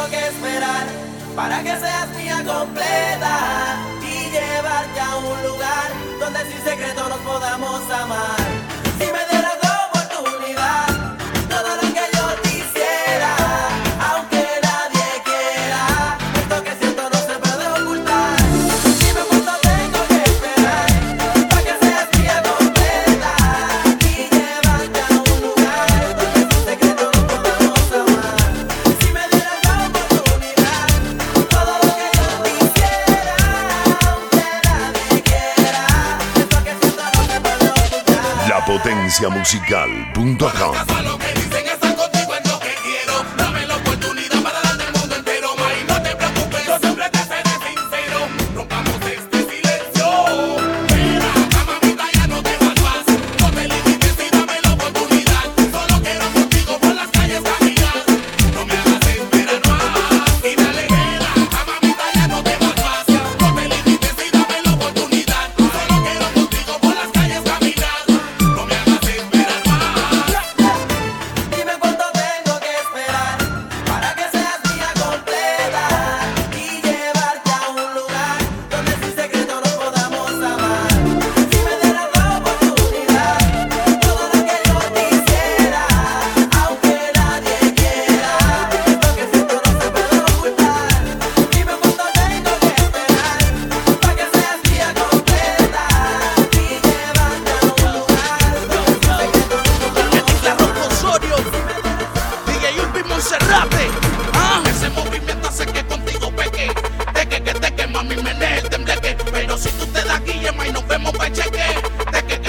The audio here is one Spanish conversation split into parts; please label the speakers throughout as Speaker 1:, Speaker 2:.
Speaker 1: tengo que esperar para que seas mía completa y llevarte a un lugar donde sin secreto nos podamos amar.
Speaker 2: tendenciamusical.com
Speaker 3: Monserrate. ¿Ah? Ese movimiento hace que contigo peque. Teque que teque, mami, menea el tembleque. Pero si tú te das guillema y nos vemos pa' cheque. Teque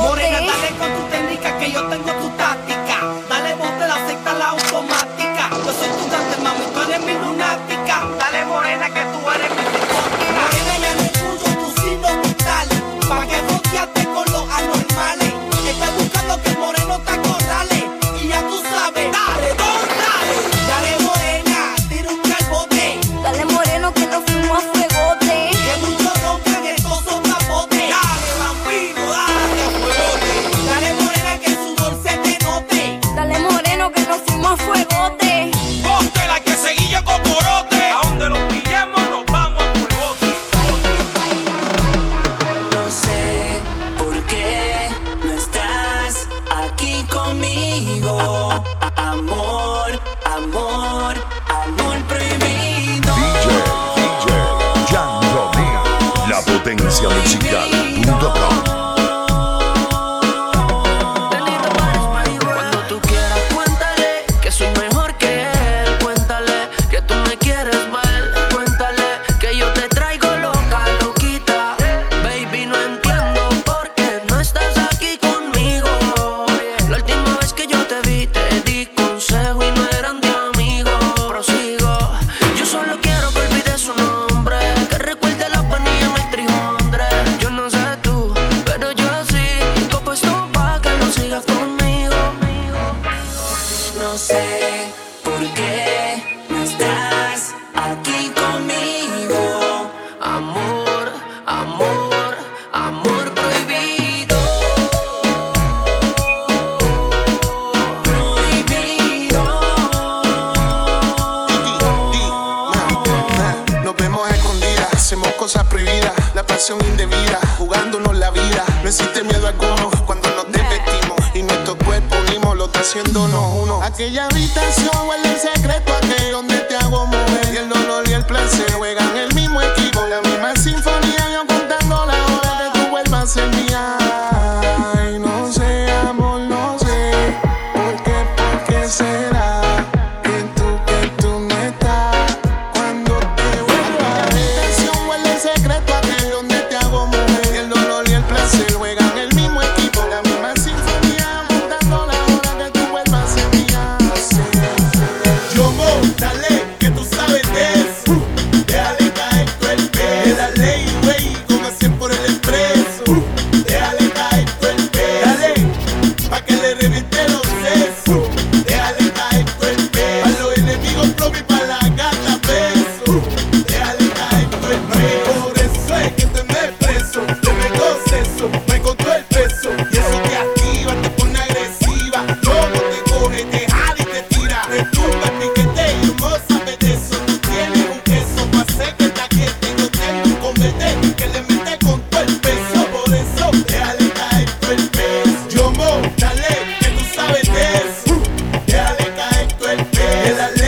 Speaker 4: Morena, dale
Speaker 5: con tu técnica que yo tengo tu tal.
Speaker 2: Essencialmusicale.com
Speaker 6: hacemos escondidas, hacemos cosas prohibidas, la pasión indebida, jugándonos la vida. No existe miedo alguno cuando nos desvestimos y nuestro cuerpo unimos, lo está haciéndonos uno. Aquella habitación huele el secreto aquel donde te hago mover y el dolor y el placer juegan.
Speaker 7: quédate.